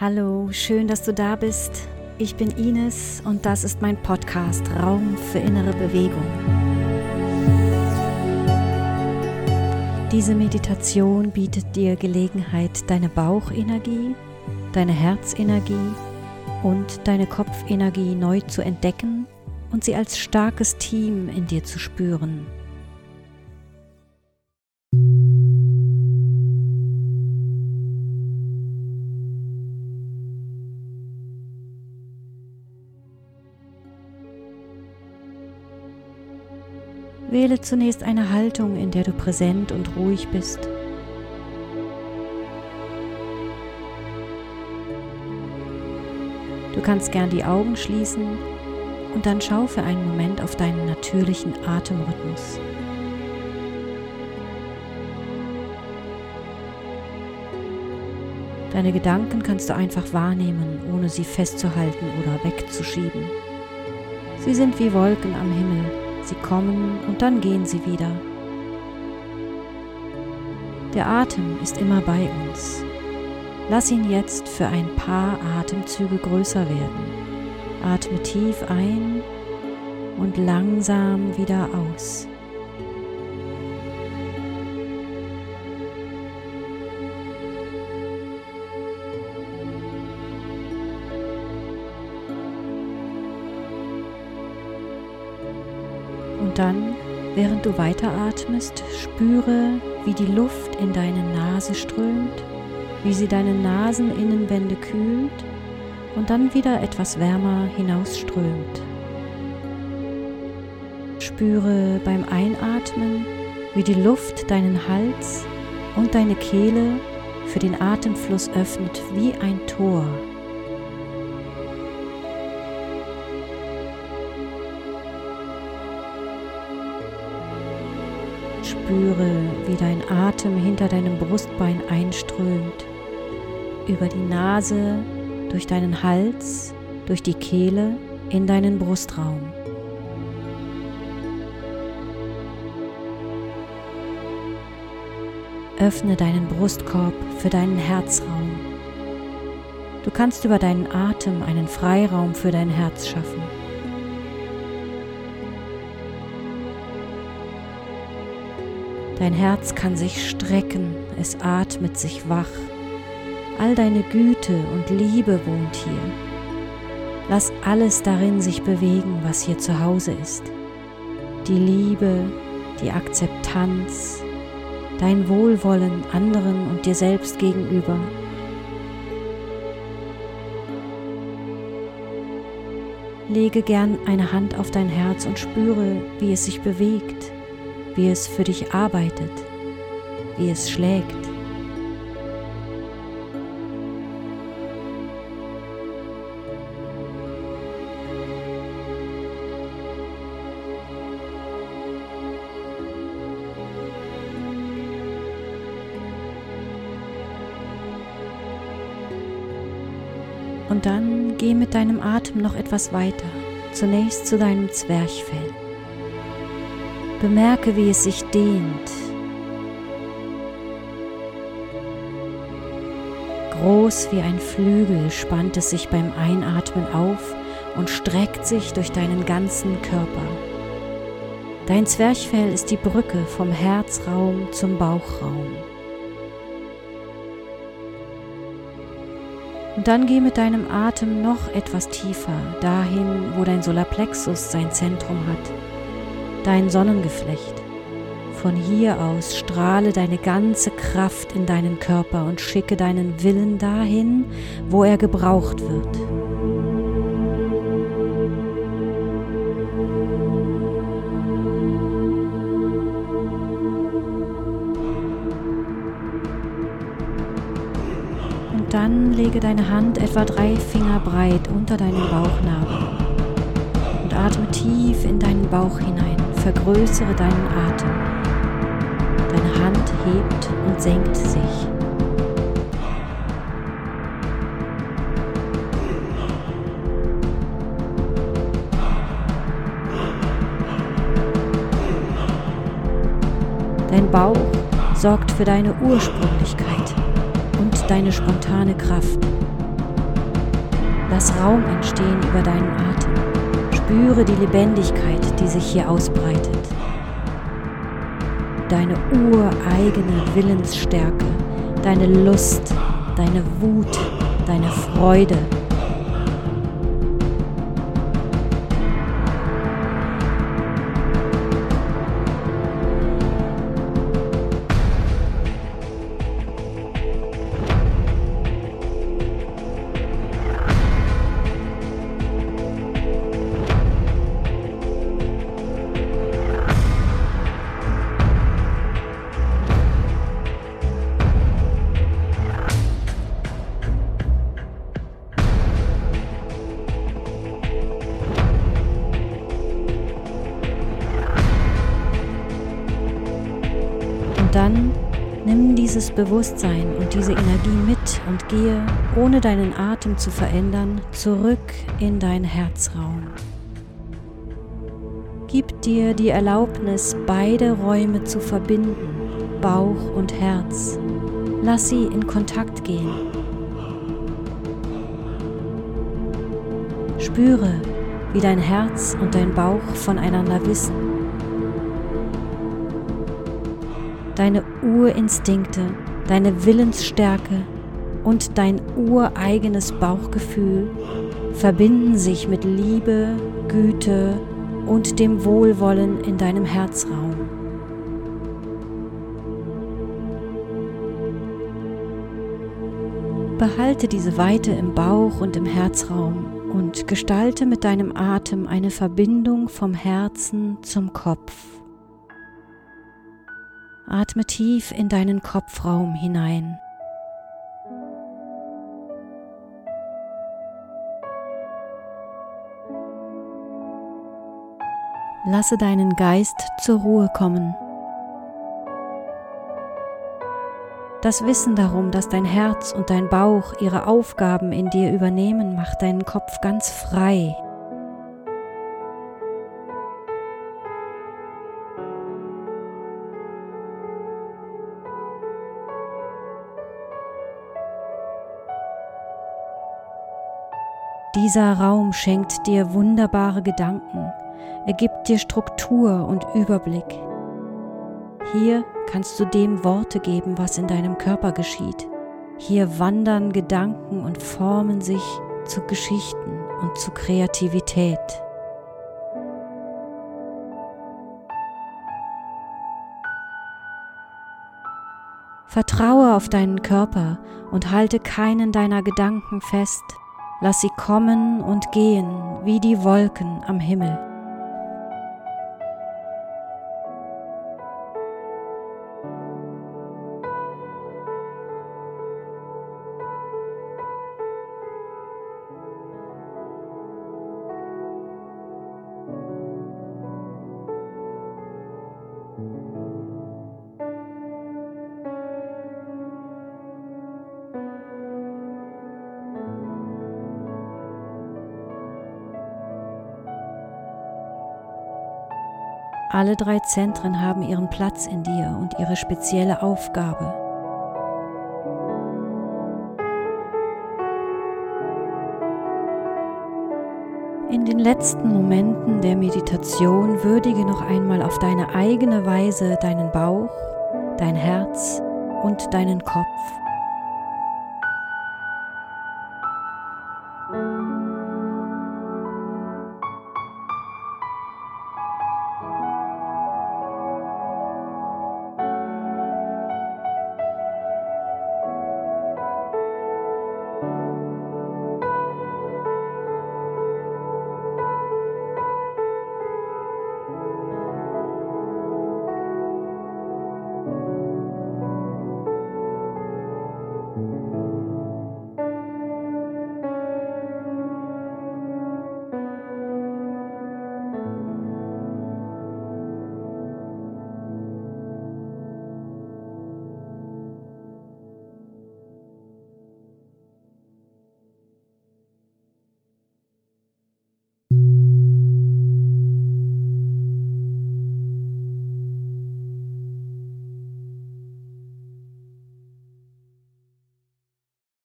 Hallo, schön, dass du da bist. Ich bin Ines und das ist mein Podcast Raum für innere Bewegung. Diese Meditation bietet dir Gelegenheit, deine Bauchenergie, deine Herzenergie und deine Kopfenergie neu zu entdecken und sie als starkes Team in dir zu spüren. Wähle zunächst eine Haltung, in der du präsent und ruhig bist. Du kannst gern die Augen schließen und dann schau für einen Moment auf deinen natürlichen Atemrhythmus. Deine Gedanken kannst du einfach wahrnehmen, ohne sie festzuhalten oder wegzuschieben. Sie sind wie Wolken am Himmel, Sie kommen und dann gehen sie wieder. Der Atem ist immer bei uns. Lass ihn jetzt für ein paar Atemzüge größer werden. Atme tief ein und langsam wieder aus. Und dann, während du weiteratmest, spüre, wie die Luft in deine Nase strömt, wie sie deine Naseninnenwände kühlt und dann wieder etwas wärmer hinausströmt. Spüre beim Einatmen, wie die Luft deinen Hals und deine Kehle für den Atemfluss öffnet wie ein Tor. Spüre, wie dein Atem hinter deinem Brustbein einströmt, über die Nase, durch deinen Hals, durch die Kehle in deinen Brustraum. Öffne deinen Brustkorb für deinen Herzraum. Du kannst über deinen Atem einen Freiraum für dein Herz schaffen. Dein Herz kann sich strecken, es atmet sich wach. All deine Güte und Liebe wohnt hier. Lass alles darin sich bewegen, was hier zu Hause ist. Die Liebe, die Akzeptanz, dein Wohlwollen anderen und dir selbst gegenüber. Lege gern eine Hand auf dein Herz und spüre, wie es sich bewegt wie es für dich arbeitet, wie es schlägt. Und dann geh mit deinem Atem noch etwas weiter, zunächst zu deinem Zwerchfell. Bemerke, wie es sich dehnt. Groß wie ein Flügel spannt es sich beim Einatmen auf und streckt sich durch deinen ganzen Körper. Dein Zwerchfell ist die Brücke vom Herzraum zum Bauchraum. Und dann geh mit deinem Atem noch etwas tiefer, dahin, wo dein Solarplexus sein Zentrum hat dein Sonnengeflecht. Von hier aus strahle deine ganze Kraft in deinen Körper und schicke deinen Willen dahin, wo er gebraucht wird. Und dann lege deine Hand etwa drei Finger breit unter deinen Bauchnabel und atme tief in deinen Bauch hinein vergrößere deinen Atem. Deine Hand hebt und senkt sich. Dein Bauch sorgt für deine Ursprünglichkeit und deine spontane Kraft. Lass Raum entstehen über deinen Atem. Spüre die Lebendigkeit, die sich hier ausbreitet. Deine ureigene Willensstärke, deine Lust, deine Wut, deine Freude, nimm dieses Bewusstsein und diese Energie mit und gehe, ohne deinen Atem zu verändern, zurück in dein Herzraum. Gib dir die Erlaubnis, beide Räume zu verbinden, Bauch und Herz. Lass sie in Kontakt gehen. Spüre, wie dein Herz und dein Bauch voneinander wissen. Deine Urinstinkte, deine Willensstärke und dein ureigenes Bauchgefühl verbinden sich mit Liebe, Güte und dem Wohlwollen in deinem Herzraum. Behalte diese Weite im Bauch und im Herzraum und gestalte mit deinem Atem eine Verbindung vom Herzen zum Kopf. Atme tief in deinen Kopfraum hinein. Lasse deinen Geist zur Ruhe kommen. Das Wissen darum, dass dein Herz und dein Bauch ihre Aufgaben in dir übernehmen, macht deinen Kopf ganz frei Dieser Raum schenkt dir wunderbare Gedanken, er gibt dir Struktur und Überblick. Hier kannst du dem Worte geben, was in deinem Körper geschieht. Hier wandern Gedanken und formen sich zu Geschichten und zu Kreativität. Vertraue auf deinen Körper und halte keinen deiner Gedanken fest. Lass sie kommen und gehen wie die Wolken am Himmel. Alle drei Zentren haben ihren Platz in dir und ihre spezielle Aufgabe. In den letzten Momenten der Meditation würdige noch einmal auf deine eigene Weise deinen Bauch, dein Herz und deinen Kopf.